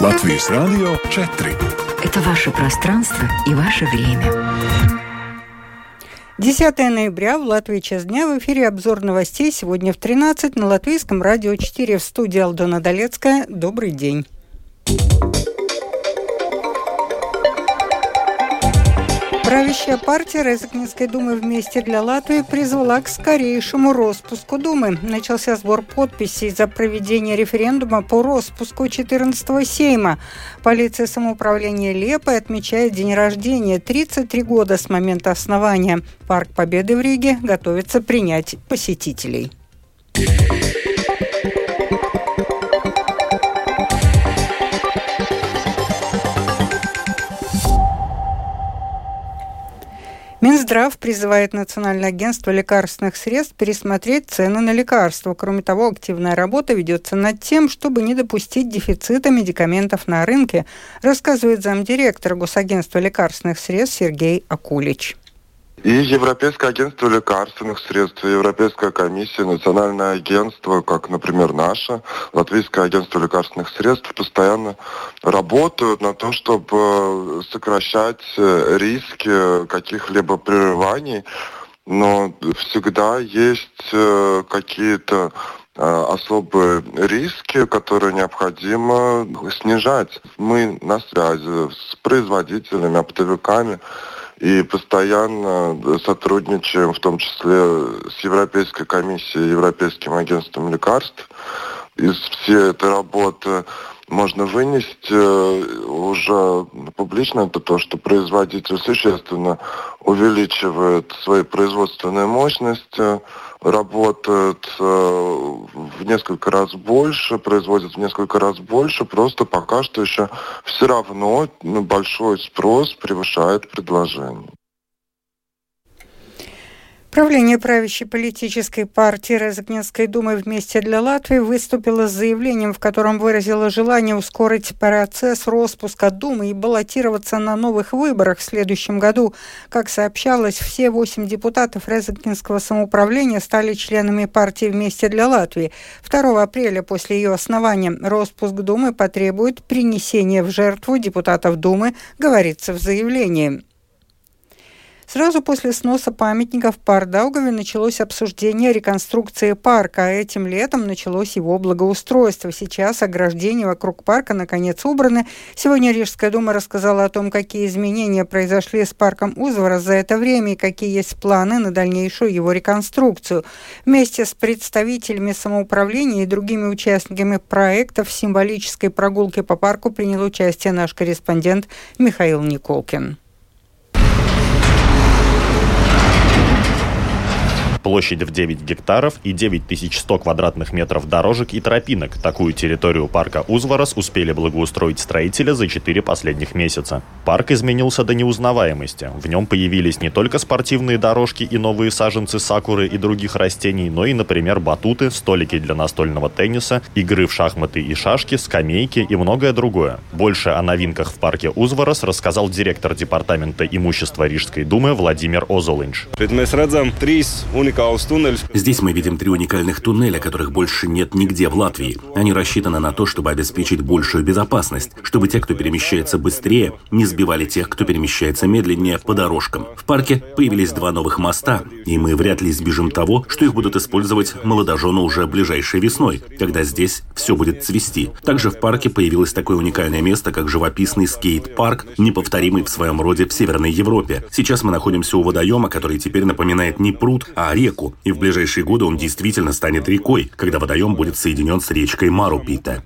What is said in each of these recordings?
Латвийс Радио 4. Это ваше пространство и ваше время. 10 ноября в Латвии час дня в эфире обзор новостей сегодня в 13 на Латвийском радио 4 в студии Алдона Долецкая. Добрый день. Правящая партия Резакнинской думы «Вместе для Латвии» призвала к скорейшему распуску Думы. Начался сбор подписей за проведение референдума по распуску 14-го Сейма. Полиция самоуправления Лепы отмечает день рождения 33 года с момента основания. Парк Победы в Риге готовится принять посетителей. Минздрав призывает Национальное агентство лекарственных средств пересмотреть цены на лекарства. Кроме того, активная работа ведется над тем, чтобы не допустить дефицита медикаментов на рынке, рассказывает замдиректора Госагентства лекарственных средств Сергей Акулич. И Европейское агентство лекарственных средств, Европейская комиссия, Национальное агентство, как, например, наше, Латвийское агентство лекарственных средств, постоянно работают на том, чтобы сокращать риски каких-либо прерываний, но всегда есть э, какие-то э, особые риски, которые необходимо снижать. Мы на связи с производителями, оптовиками, и постоянно сотрудничаем, в том числе с Европейской комиссией, Европейским агентством лекарств. Из всей этой работы можно вынести э, уже публично, это то, что производитель существенно увеличивает свои производственные мощности, работает э, в несколько раз больше, производит в несколько раз больше, просто пока что еще все равно большой спрос превышает предложение. Правление правящей политической партии Резакненской думы «Вместе для Латвии» выступило с заявлением, в котором выразило желание ускорить процесс распуска Думы и баллотироваться на новых выборах в следующем году. Как сообщалось, все восемь депутатов Резакненского самоуправления стали членами партии «Вместе для Латвии». 2 апреля после ее основания распуск Думы потребует принесения в жертву депутатов Думы, говорится в заявлении. Сразу после сноса памятников в Пардаугове началось обсуждение реконструкции парка, а этим летом началось его благоустройство. Сейчас ограждения вокруг парка наконец убраны. Сегодня Рижская дума рассказала о том, какие изменения произошли с парком Узвара за это время и какие есть планы на дальнейшую его реконструкцию. Вместе с представителями самоуправления и другими участниками проекта в символической прогулке по парку принял участие наш корреспондент Михаил Николкин. Площадь в 9 гектаров и 9100 квадратных метров дорожек и тропинок. Такую территорию парка Узварас успели благоустроить строители за 4 последних месяца. Парк изменился до неузнаваемости. В нем появились не только спортивные дорожки и новые саженцы сакуры и других растений, но и, например, батуты, столики для настольного тенниса, игры в шахматы и шашки, скамейки и многое другое. Больше о новинках в парке Узварас рассказал директор департамента имущества Рижской думы Владимир Озолинч. Здесь мы видим три уникальных туннеля, которых больше нет нигде в Латвии. Они рассчитаны на то, чтобы обеспечить большую безопасность, чтобы те, кто перемещается быстрее, не сбивали тех, кто перемещается медленнее по дорожкам. В парке появились два новых моста, и мы вряд ли избежим того, что их будут использовать молодожены уже ближайшей весной, когда здесь все будет цвести. Также в парке появилось такое уникальное место, как живописный скейт-парк, неповторимый в своем роде в Северной Европе. Сейчас мы находимся у водоема, который теперь напоминает не пруд, а реку и в ближайшие годы он действительно станет рекой, когда водоем будет соединен с речкой Марупита.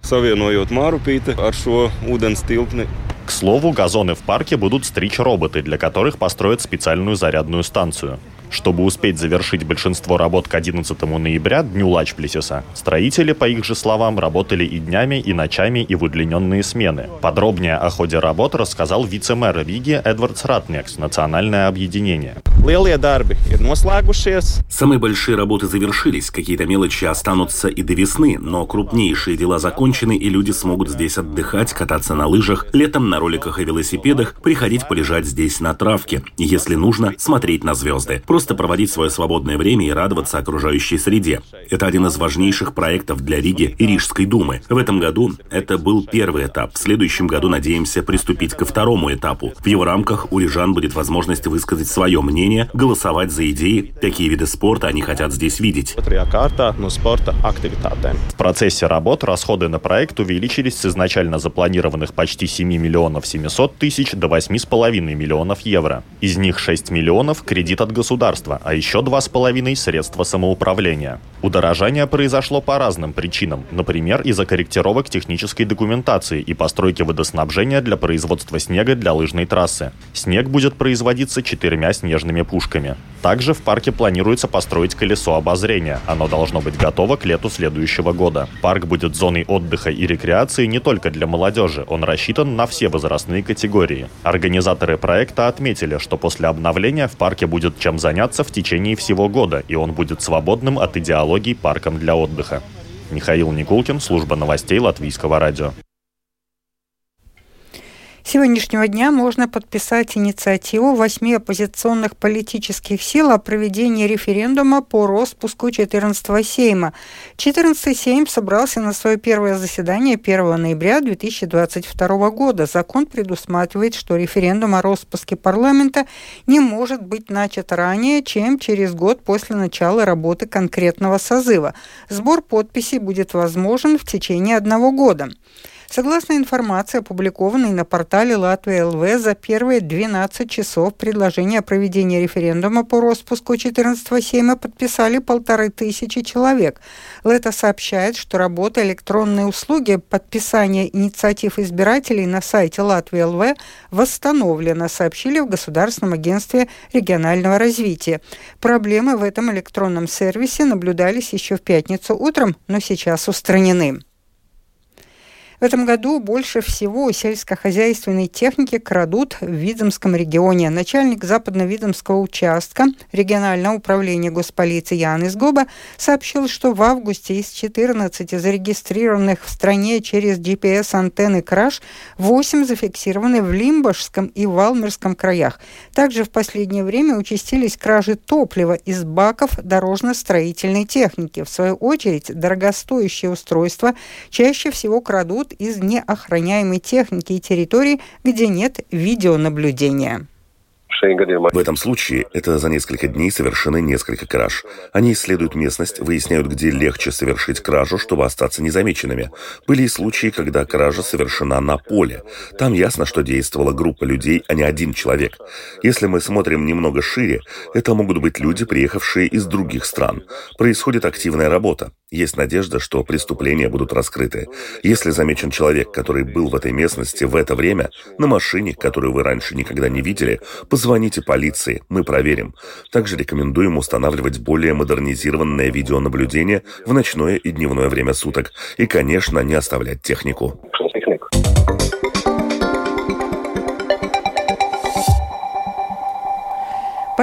К слову, газоны в парке будут стричь роботы, для которых построят специальную зарядную станцию. Чтобы успеть завершить большинство работ к 11 ноября, дню Лачплесиса, строители, по их же словам, работали и днями, и ночами, и в удлиненные смены. Подробнее о ходе работ рассказал вице-мэр Риги Эдвардс Ратнекс, Национальное объединение. Самые большие работы завершились, какие-то мелочи останутся и до весны, но крупнейшие дела закончены, и люди смогут здесь отдыхать, кататься на лыжах, летом на роликах и велосипедах, приходить полежать здесь на травке, если нужно, смотреть на звезды. Просто просто проводить свое свободное время и радоваться окружающей среде. Это один из важнейших проектов для Риги и Рижской думы. В этом году это был первый этап. В следующем году надеемся приступить ко второму этапу. В его рамках у рижан будет возможность высказать свое мнение, голосовать за идеи, какие виды спорта они хотят здесь видеть. В процессе работ расходы на проект увеличились с изначально запланированных почти 7 миллионов 700 тысяч до 8,5 миллионов евро. Из них 6 миллионов – кредит от государства, а еще 2,5 – средства самоуправления. Удорожание произошло по разным причинам, например, из-за корректировок технической документации и постройки водоснабжения для производства снега для лыжной трассы. Снег будет производиться четырьмя снежными пушками. Также в парке планируется построить колесо обозрения. Оно должно быть готово к лету следующего года. Парк будет зоной отдыха и рекреации не только для молодежи, он рассчитан на все возрастные категории. Организаторы проекта отметили, что после обновления в парке будет чем заняться в течение всего года, и он будет свободным от идеологии парком для отдыха. Михаил Никулкин, служба новостей Латвийского радио сегодняшнего дня можно подписать инициативу восьми оппозиционных политических сил о проведении референдума по распуску 14-го Сейма. 14-й Сейм собрался на свое первое заседание 1 ноября 2022 года. Закон предусматривает, что референдум о распуске парламента не может быть начат ранее, чем через год после начала работы конкретного созыва. Сбор подписей будет возможен в течение одного года. Согласно информации, опубликованной на портале Латвия ЛВ, за первые 12 часов предложение о проведении референдума по распуску 14 сейма подписали полторы тысячи человек. Лето сообщает, что работа электронной услуги подписания инициатив избирателей на сайте Латвия ЛВ восстановлена, сообщили в Государственном агентстве регионального развития. Проблемы в этом электронном сервисе наблюдались еще в пятницу утром, но сейчас устранены. В этом году больше всего сельскохозяйственной техники крадут в Видземском регионе. Начальник западно-видземского участка регионального управления госполиции Ян Изгоба сообщил, что в августе из 14 зарегистрированных в стране через GPS-антенны краж 8 зафиксированы в Лимбашском и Валмерском краях. Также в последнее время участились кражи топлива из баков дорожно-строительной техники. В свою очередь, дорогостоящие устройства чаще всего крадут из неохраняемой техники и территорий, где нет видеонаблюдения. В этом случае это за несколько дней совершены несколько краж. Они исследуют местность, выясняют, где легче совершить кражу, чтобы остаться незамеченными. Были и случаи, когда кража совершена на поле. Там ясно, что действовала группа людей, а не один человек. Если мы смотрим немного шире, это могут быть люди, приехавшие из других стран. Происходит активная работа. Есть надежда, что преступления будут раскрыты. Если замечен человек, который был в этой местности в это время, на машине, которую вы раньше никогда не видели, позвоните полиции, мы проверим. Также рекомендуем устанавливать более модернизированное видеонаблюдение в ночное и дневное время суток. И, конечно, не оставлять технику.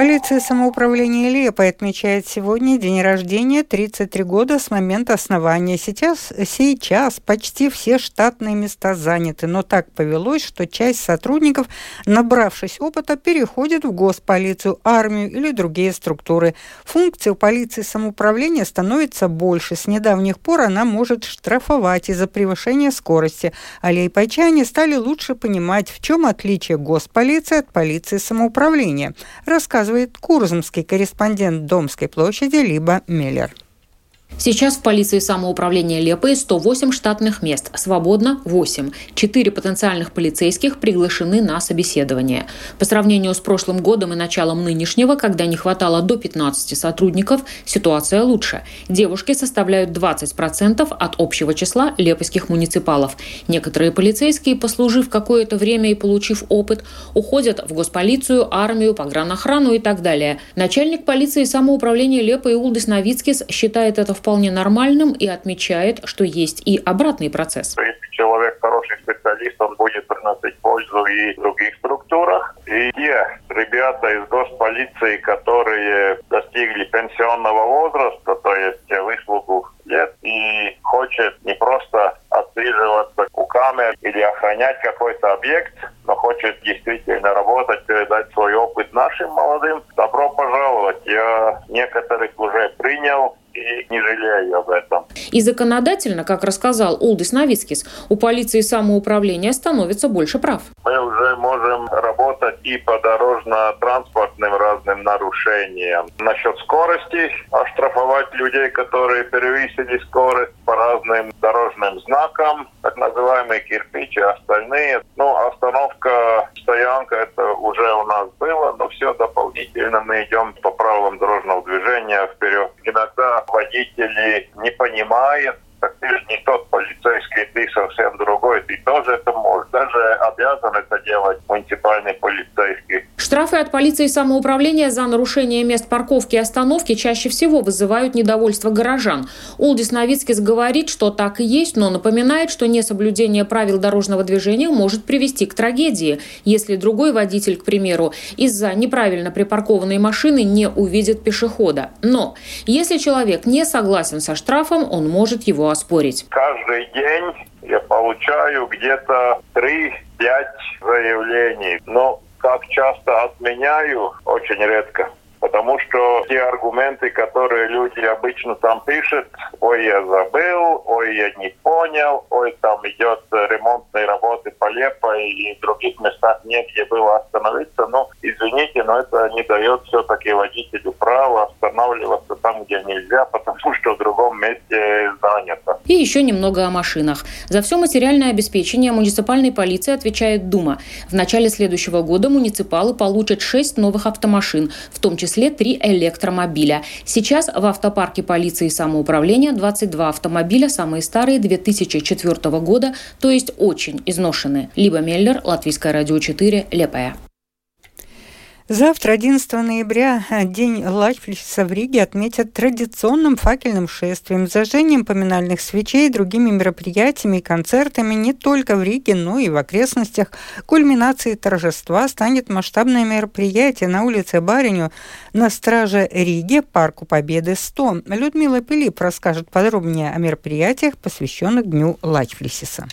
Полиция самоуправления Лепой отмечает сегодня день рождения 33 года с момента основания. Сейчас, сейчас почти все штатные места заняты, но так повелось, что часть сотрудников, набравшись опыта, переходит в госполицию, армию или другие структуры. Функции у полиции самоуправления становится больше. С недавних пор она может штрафовать из-за превышения скорости. А лейпайчане стали лучше понимать, в чем отличие госполиции от полиции самоуправления. Рассказывает рассказывает курзамский корреспондент Домской площади Либо Миллер. Сейчас в полиции самоуправления Лепой 108 штатных мест, свободно 8. Четыре потенциальных полицейских приглашены на собеседование. По сравнению с прошлым годом и началом нынешнего, когда не хватало до 15 сотрудников, ситуация лучше. Девушки составляют 20% от общего числа лепойских муниципалов. Некоторые полицейские, послужив какое-то время и получив опыт, уходят в госполицию, армию, погранохрану и так далее. Начальник полиции самоуправления Лепой Улдис Новицкис считает это вполне нормальным и отмечает, что есть и обратный процесс. Если человек хороший специалист, он будет приносить пользу и в других структурах. И те ребята из госполиции, которые достигли пенсионного возраста, то есть выслугу лет, и хочет не просто отслеживаться у камер или охранять какой-то объект, но хочет действительно работать, передать свой опыт нашим молодым, добро пожаловать. Я некоторых уже принял, и не жалею об этом. И законодательно, как рассказал Улдис Новицкис, у полиции самоуправления становится больше прав. Мы уже можем работать и по дорожно-транспортным разным нарушениям. Насчет скорости оштрафовать людей, которые перевысили скорость по разным дорожным знакам, так называемые кирпичи, остальные. Ну, остановка, стоянка, это уже у нас было, но все дополнительно мы идем по правилам дорожного. ilgili от полиции самоуправления за нарушение мест парковки и остановки чаще всего вызывают недовольство горожан. Улдис Новицкис говорит, что так и есть, но напоминает, что несоблюдение правил дорожного движения может привести к трагедии, если другой водитель, к примеру, из-за неправильно припаркованной машины не увидит пешехода. Но если человек не согласен со штрафом, он может его оспорить. Каждый день я получаю где-то 3-5 заявлений. Но как часто отменяю, очень редко. Потому что те аргументы, которые люди обычно там пишут, ой, я забыл, ой, я не понял, ой, там идет ремонтные работы по Лепо и в других местах негде было остановиться. Но, извините, но это не дает все-таки водителю права останавливаться там, где нельзя, потому что в другом месте. И еще немного о машинах. За все материальное обеспечение муниципальной полиции отвечает Дума. В начале следующего года муниципалы получат 6 новых автомашин, в том числе числе три электромобиля. Сейчас в автопарке полиции и самоуправления 22 автомобиля, самые старые 2004 года, то есть очень изношенные. Либо Меллер, Латвийское радио 4, Лепая. Завтра, 11 ноября, День Лачплиса в Риге отметят традиционным факельным шествием, зажжением поминальных свечей, другими мероприятиями и концертами не только в Риге, но и в окрестностях. Кульминацией торжества станет масштабное мероприятие на улице Бариню на страже Риге, Парку Победы 100. Людмила Пилип расскажет подробнее о мероприятиях, посвященных Дню Лачплисиса.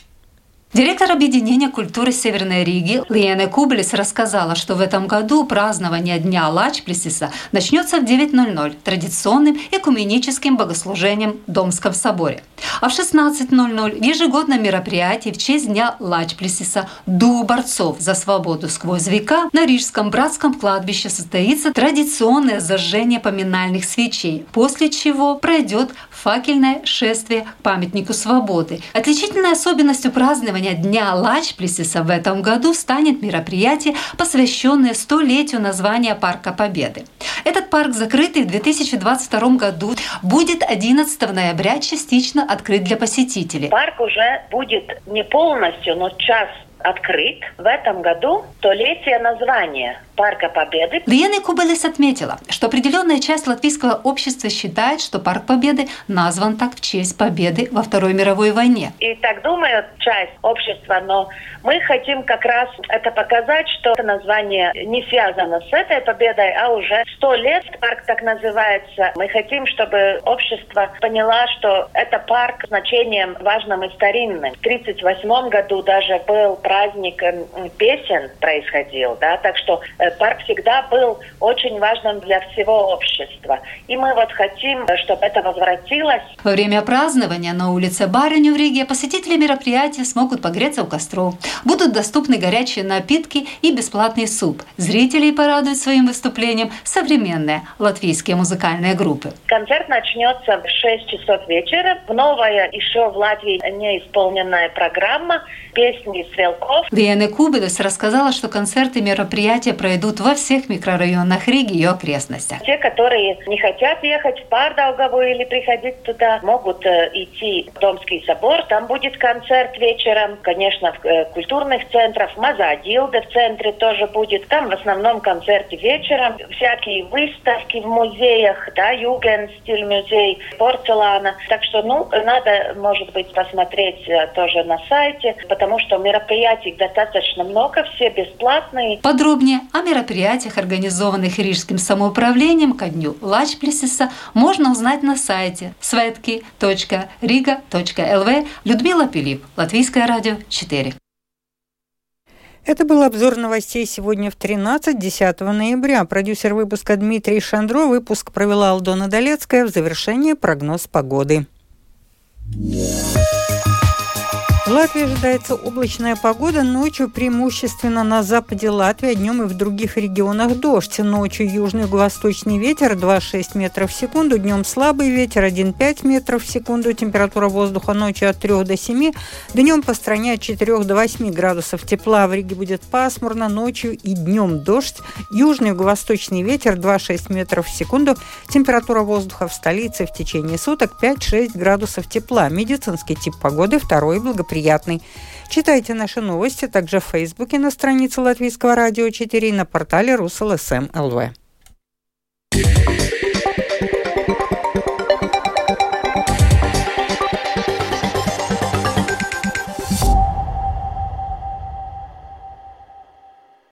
Директор объединения культуры Северной Риги Лиена Кублис рассказала, что в этом году празднование Дня Лачплесиса начнется в 9.00 традиционным экуменическим богослужением в Домском соборе. А в 16.00 в ежегодном мероприятии в честь Дня Лачплесиса «Ду борцов за свободу сквозь века» на Рижском братском кладбище состоится традиционное зажжение поминальных свечей, после чего пройдет факельное шествие к памятнику свободы. Отличительной особенностью празднования празднования Дня Лачплесиса в этом году станет мероприятие, посвященное столетию названия Парка Победы. Этот парк, закрытый в 2022 году, будет 11 ноября частично открыт для посетителей. Парк уже будет не полностью, но частично открыт в этом году столетие названия Парка Победы. Лиена Кубелес отметила, что определенная часть латвийского общества считает, что Парк Победы назван так в честь победы во Второй мировой войне. И так думает часть общества, но мы хотим как раз это показать, что это название не связано с этой победой, а уже сто лет парк так называется. Мы хотим, чтобы общество поняло, что это парк с значением важным и старинным. В 1938 году даже был праздник песен происходил, да, так что э, парк всегда был очень важным для всего общества. И мы вот хотим, чтобы это возвратилось. Во время празднования на улице Барыню в Риге посетители мероприятия смогут погреться у костров. Будут доступны горячие напитки и бесплатный суп. Зрителей порадуют своим выступлением современные латвийские музыкальные группы. Концерт начнется в 6 часов вечера. В новая еще в Латвии не исполненная программа песни Стрелков. Лиана Кубелес рассказала, что концерты и мероприятия пройдут во всех микрорайонах Риги и окрестностях. Те, которые не хотят ехать в Пардаугаву или приходить туда, могут э, идти в Домский собор. Там будет концерт вечером. Конечно, в э, культурных центрах. Мазадилда в центре тоже будет. Там в основном концерты вечером. Всякие выставки в музеях, да, Юген, стиль музей, порцелана. Так что, ну, надо, может быть, посмотреть э, тоже на сайте, потому что мероприятий достаточно много, все бесплатные. Подробнее о мероприятиях, организованных Рижским самоуправлением ко дню Лачплесиса, можно узнать на сайте svetki.riga.lv Людмила Пилип, Латвийское радио 4. Это был обзор новостей сегодня в 13, 10 ноября. Продюсер выпуска Дмитрий Шандро. Выпуск провела Алдона Долецкая. В завершение прогноз погоды. Yeah. В Латвии ожидается облачная погода. Ночью преимущественно на западе Латвии, а днем и в других регионах дождь. Ночью южный юго-восточный ветер 2,6 метров в секунду, днем слабый ветер 1,5 метров в секунду. Температура воздуха ночью от 3 до 7, днем по стране от 4 до 8 градусов тепла. В Риге будет пасмурно, ночью и днем дождь. Южный юго-восточный ветер 2,6 метров в секунду. Температура воздуха в столице в течение суток 5-6 градусов тепла. Медицинский тип погоды второй благоприятный приятный. Читайте наши новости также в Фейсбуке на странице Латвийского радио 4 и на портале РусЛСМ.